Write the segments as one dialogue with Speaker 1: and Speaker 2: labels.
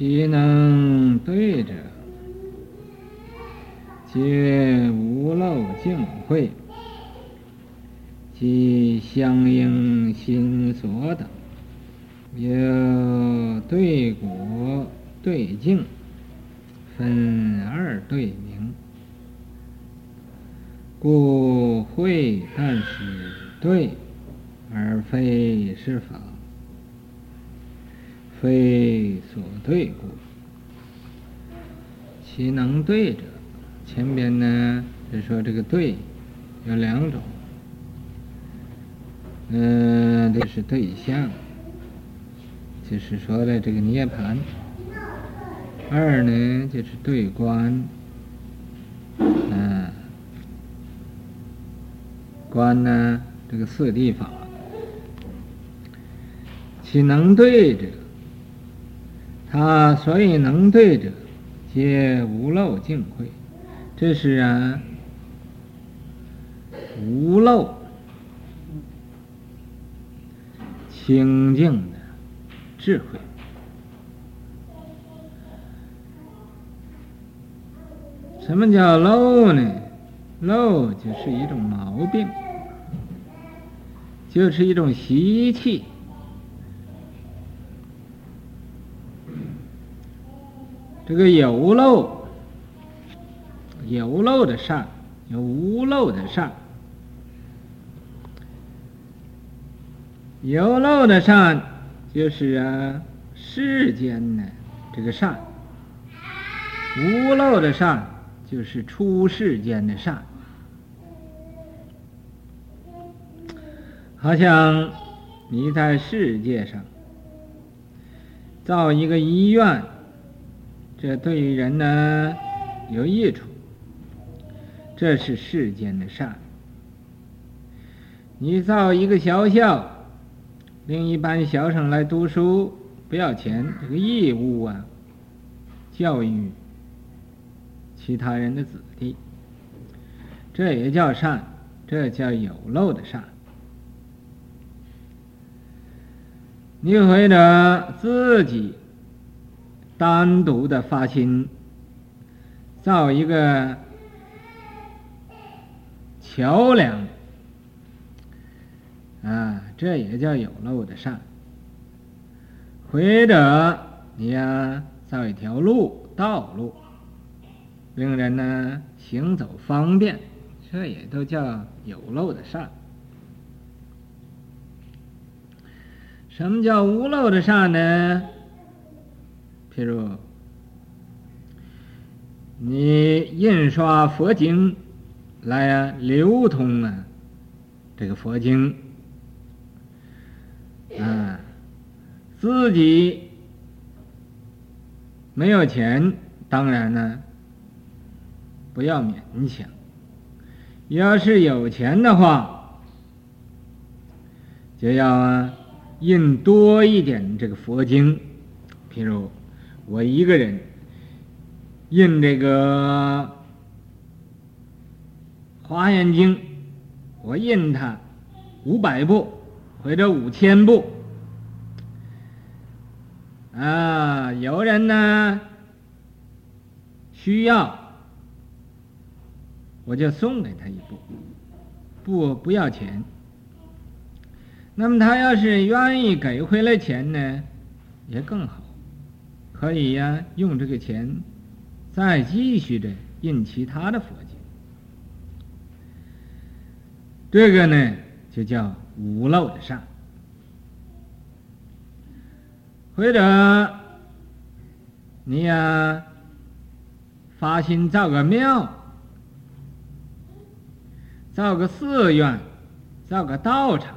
Speaker 1: 其能对者，皆无漏净慧，即相应心所等，有对果对境，分二对名。故慧但是对，而非是法，非所对故。其能对者。前边呢是说这个对有两种，嗯，这是对象，就是说的这个涅槃。二呢就是对观，嗯，观呢这个四谛法，其能对者，他所以能对者，皆无漏净慧。这是啊，无漏清净的智慧。什么叫漏呢？漏就是一种毛病，就是一种习气。这个有漏。有漏的善，有无漏的善。有漏的善就是啊世间的这个善，无漏的善就是出世间的善。好像你在世界上造一个医院，这对于人呢有益处。这是世间的善。你造一个学校，令一般学生来读书，不要钱，这个义务啊，教育其他人的子弟，这也叫善，这叫有漏的善。你或者自己单独的发心，造一个。桥梁，啊，这也叫有漏的善。或者你呀，造一条路道路，令人呢行走方便，这也都叫有漏的善。什么叫无漏的善呢？譬如你印刷佛经。来啊，流通啊，这个佛经啊，自己没有钱，当然呢，不要勉强。要是有钱的话，就要啊印多一点这个佛经。譬如我一个人印这个。华严经，我印它五百部或者五千部啊，有人呢需要，我就送给他一部，不不要钱。那么他要是愿意给回来钱呢，也更好，可以呀、用这个钱再继续的印其他的佛经。这个呢，就叫无漏的善，或者你呀，发心造个庙，造个寺院，造个道场，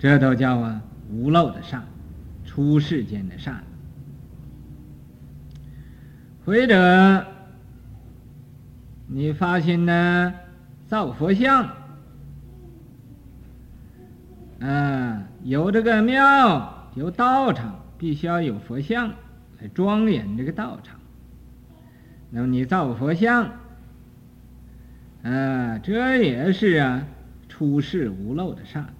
Speaker 1: 这都叫啊无漏的善，出世间的善，或者。你发心呢，造佛像，啊，有这个庙，有道场，必须要有佛像来庄严这个道场。那么你造佛像，啊，这也是啊，出世无漏的善。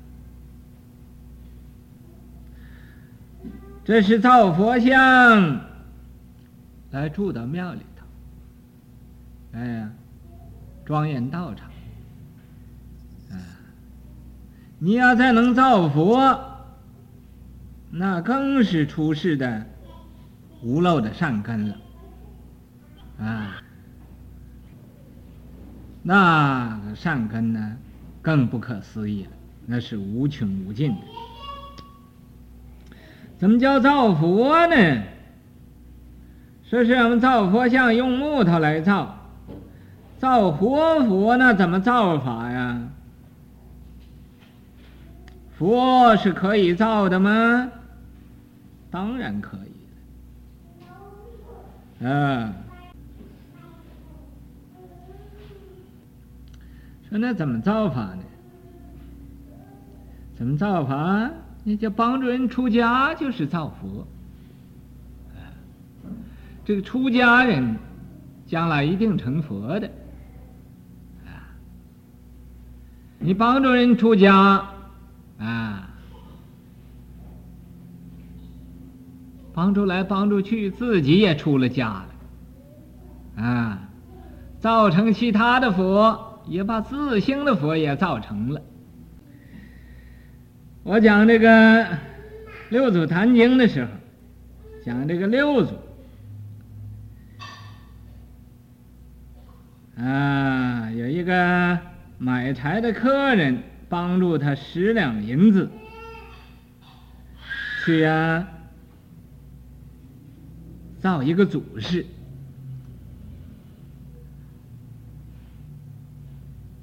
Speaker 1: 这是造佛像来住到庙里头，哎呀，庄严道场。啊，你要再能造佛，那更是出世的无漏的善根了。啊，那个善根呢，更不可思议了，那是无穷无尽的。怎么叫造佛呢？说是我们造佛像用木头来造，造活佛那怎么造法呀？佛是可以造的吗？当然可以。啊，说那怎么造法呢？怎么造法？你就帮助人出家，就是造佛。这个出家人将来一定成佛的。啊，你帮助人出家，啊，帮助来帮助去，自己也出了家了。啊，造成其他的佛，也把自性的佛也造成了。我讲这个《六祖坛经》的时候，讲这个六祖啊，有一个买柴的客人帮助他十两银子，去啊造一个祖师。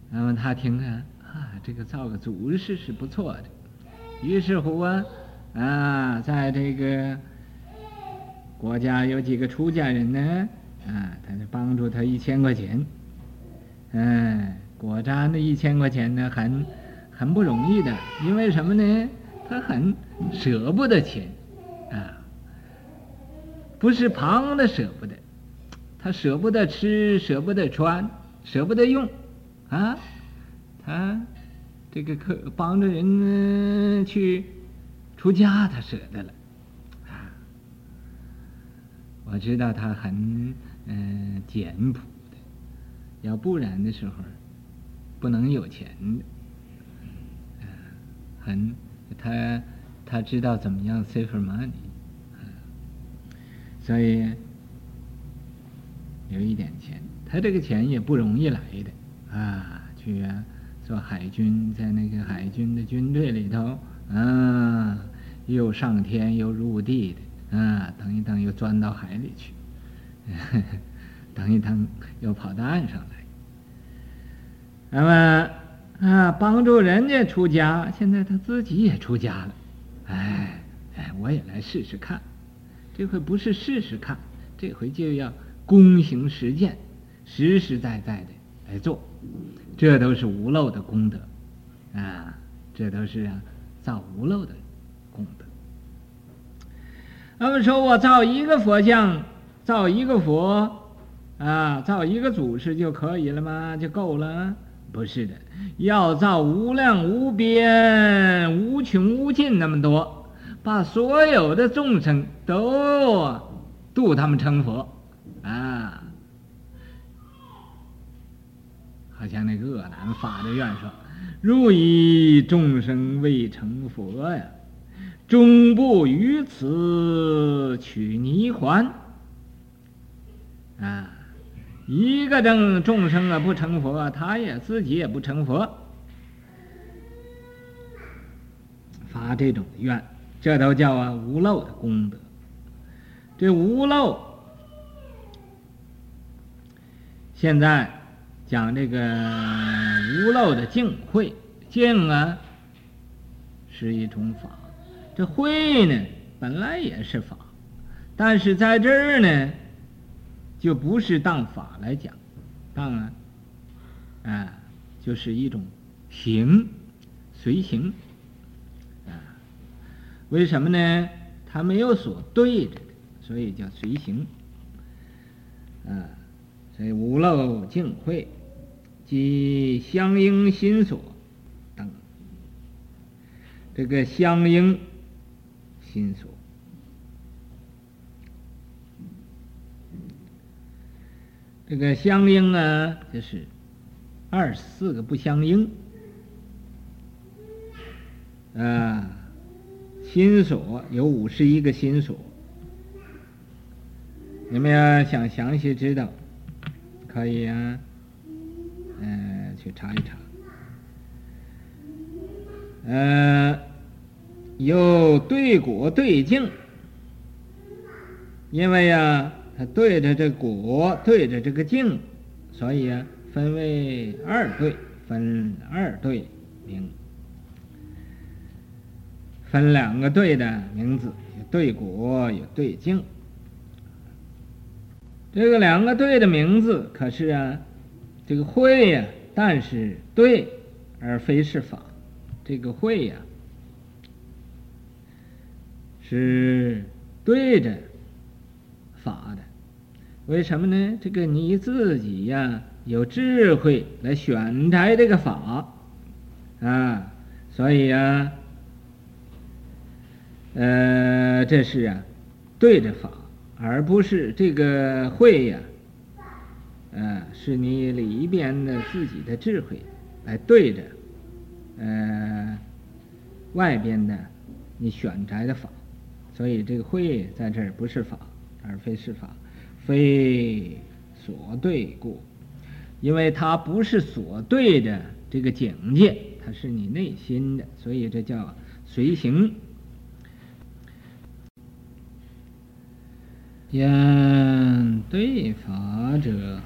Speaker 1: 那么他听啊，啊，这个造个祖师是不错的。于是乎啊，啊，在这个国家有几个出家人呢，啊，他就帮助他一千块钱，嗯、啊，果然那一千块钱呢，很很不容易的，因为什么呢？他很舍不得钱，啊，不是旁的舍不得，他舍不得吃，舍不得穿，舍不得用，啊，他。这个可帮着人去出家，他舍得了！我知道他很嗯、简朴的，要不然的时候不能有钱的。啊、很他他知道怎么样 save money，所以有一点钱，他这个钱也不容易来的啊，去啊。做海军，在那个海军的军队里头，啊，又上天又入地的，啊，等一等又钻到海里去，等一等又跑到岸上来。那么啊，帮助人家出家，现在他自己也出家了，哎哎，我也来试试看，这回不是试试看，这回就要躬行实践，实实在在的来做。这都是无漏的功德，啊，这都是造无漏的功德。那么说我造一个佛像，造一个佛，啊，造一个祖师就可以了吗？就够了？不是的，要造无量无边、无穷无尽那么多，把所有的众生都度他们成佛，啊。好像那个鄂兰发的愿说：“如以众生未成佛呀，终不于此取泥环。”啊，一个正众生啊不成佛，他也自己也不成佛，发这种愿，这都叫啊无漏的功德。这无漏，现在。讲这个无漏的净慧，净啊是一种法，这慧呢本来也是法，但是在这儿呢就不是当法来讲，当啊啊就是一种行，随行啊。为什么呢？它没有所对着的，所以叫随行啊。所以无漏净慧。及相应心所等。这个相应心所，这个相应呢，就是二十四个不相应，啊，心所有五十一个心所。你们要想详细知道，可以啊。呃，去查一查。呃，有对果对镜，因为呀、啊，它对着这果，对着这个镜，所以啊，分为二对，分二对名。分两个对的名字，有对果，有对镜。这个两个对的名字，可是啊，这个会呀，但是对而非是法。这个会呀，是对着法的。为什么呢？这个你自己呀，有智慧来选择这个法啊，所以呀。呃，这是啊，对着法，而不是这个会呀，呃，是你里边的自己的智慧来对着，呃，外边的你选择的法，所以这个会在这儿不是法，而非是法，非所对故，因为它不是所对的这个境界，它是你内心的，所以这叫随行。言对法者，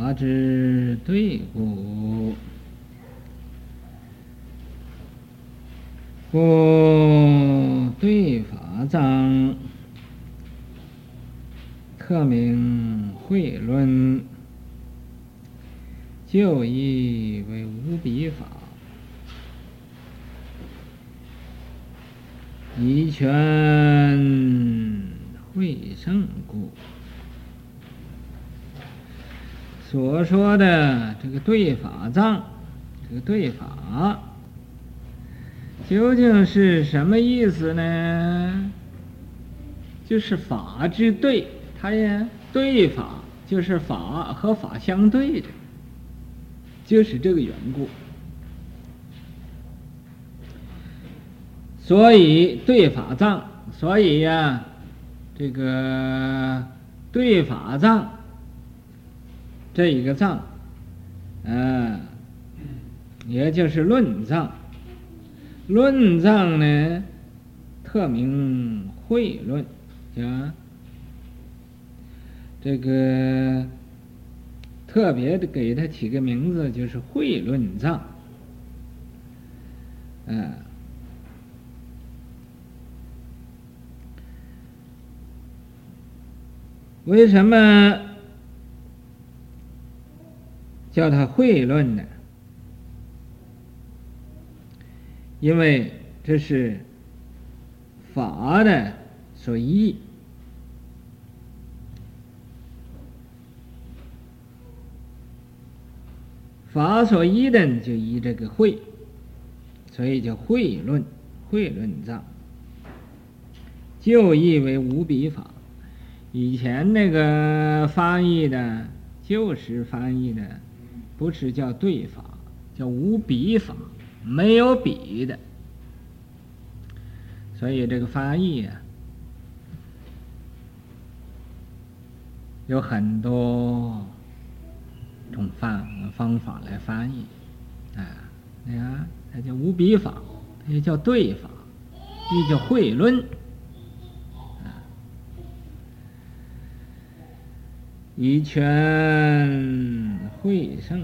Speaker 1: 法之对故，故对法藏，特名慧论，就义为无比法，以权。会圣故，所说的这个对法藏，这个对法究竟是什么意思呢？就是法之对，它呀对法就是法和法相对的，就是这个缘故。所以对法藏，所以呀。这个对法藏，这一个藏，嗯、啊，也就是论藏。论藏呢，特名会论，啊，这个特别的给他起个名字，就是会论藏，嗯、啊。为什么叫他会论呢？因为这是法的所依，法所依的就依这个会，所以叫会论，会论藏，就义为无比法。以前那个翻译的，旧时翻译的，不是叫对法，叫无比法，没有比的。所以这个翻译啊，有很多种方方法来翻译，啊，你看，它叫无比法，它也叫对法，也叫会论。啊以权会圣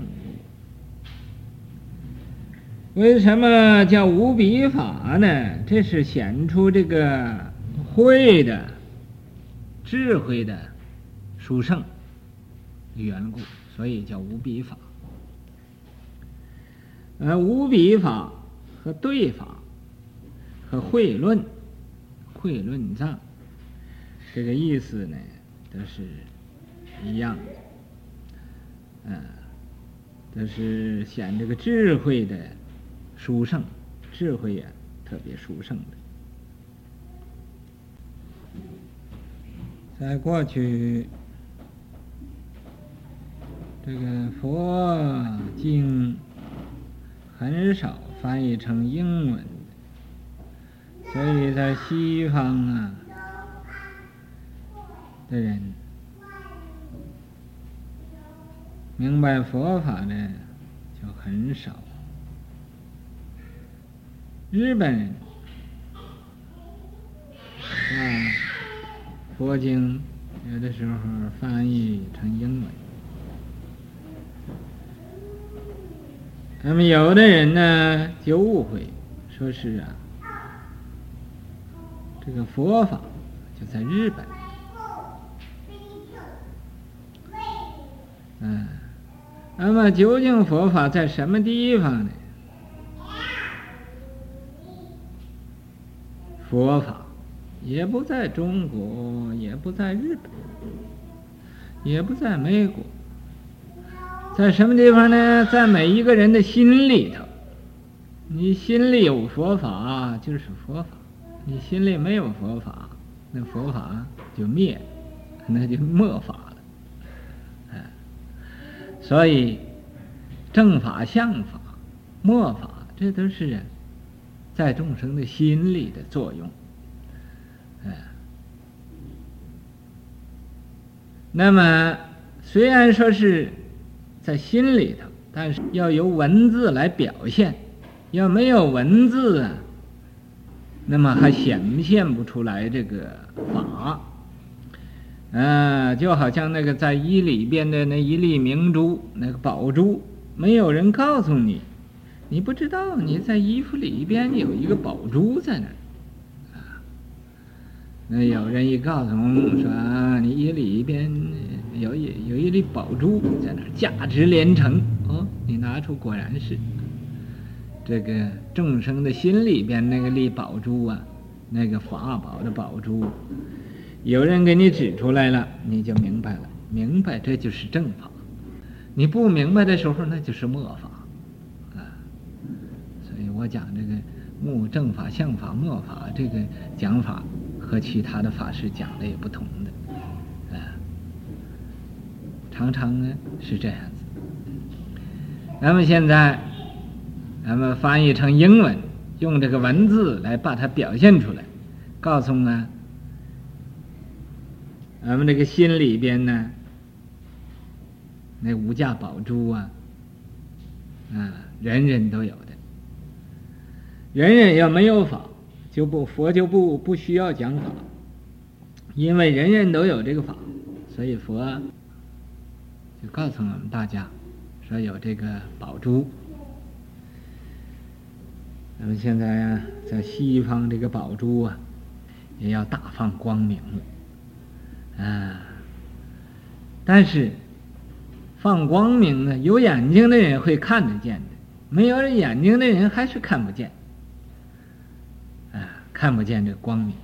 Speaker 1: 故，为什么叫无比法呢？这是显出这个慧的智慧的殊胜缘故，所以叫无比法。呃无比法和对法和慧论、慧论藏，这个意思呢，都是。一样的，嗯，这是显这个智慧的殊胜，智慧呀、啊，特别殊胜的。在过去，这个佛经很少翻译成英文，所以在西方啊的人明白佛法的就很少。日本人啊，佛经有的时候翻译成英文。那么有的人呢，就误会，说是啊，这个佛法就在日本。嗯，那么究竟佛法在什么地方呢？佛法也不在中国，也不在日本，也不在美国。在什么地方呢？在每一个人的心里头。你心里有佛法，就是佛法；你心里没有佛法，那佛法就灭，那就末法。所以正法、相法、末法，这都是在众生的心里的作用。哎，那么虽然说是。在心里头，但是要由文字来表现，要没有文字啊，那么还显现不出来这个法。啊，就好像那个在衣里边的那一粒明珠，那个宝珠，没有人告诉你，你不知道你在衣服里边有一个宝珠在那儿。那有人一告诉我说，你衣里边有一有一粒宝珠在那儿，价值连城哦。你拿出，果然是这个众生的心里边那个粒宝珠啊，那个法宝的宝珠，有人给你指出来了，你就明白了，明白这就是正法。你不明白的时候，那就是末法啊。所以我讲这个目正法、相法、末法这个讲法。和其他的法师讲的也不同的，啊，常常呢是这样子。那么现在，咱们翻译成英文，用这个文字来把它表现出来，告诉呢，咱们这个心里边呢，那无价宝珠啊，啊，人人都有的，人人要没有法。就不佛就不不需要讲法，因为人人都有这个法，所以佛就告诉我们大家说有这个宝珠。那么现在啊，在西方这个宝珠啊，也要大放光明了，啊，但是放光明呢，有眼睛的人会看得见的，没有眼睛的人还是看不见。啊看不见这光明，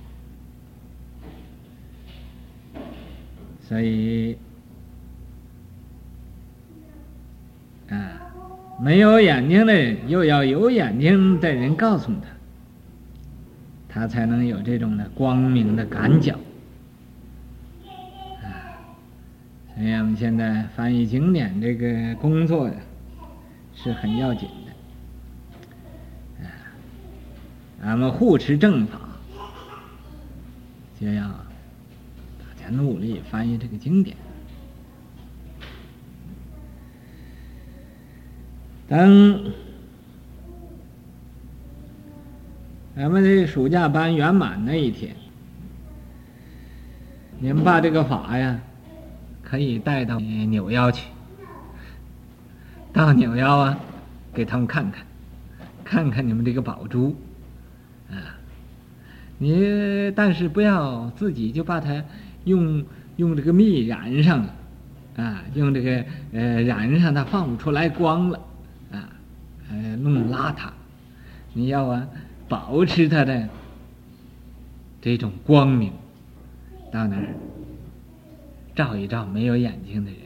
Speaker 1: 所以啊，没有眼睛的人又要有眼睛的人告诉他，他才能有这种的光明的感觉。啊，所以我们现在翻译经典这个工作呀，是很要紧。咱们护持正法，就要大家努力翻译这个经典。等咱们这暑假班圆满那一天，你们把这个法呀，可以带到扭腰去，到扭腰啊，给他们看看，看看你们这个宝珠。啊，你但是不要自己就把它用用这个蜜染上了，啊，用这个呃染上它放不出来光了，啊，呃弄邋遢，你要啊保持它的这种光明，到那儿。照一照没有眼睛的人，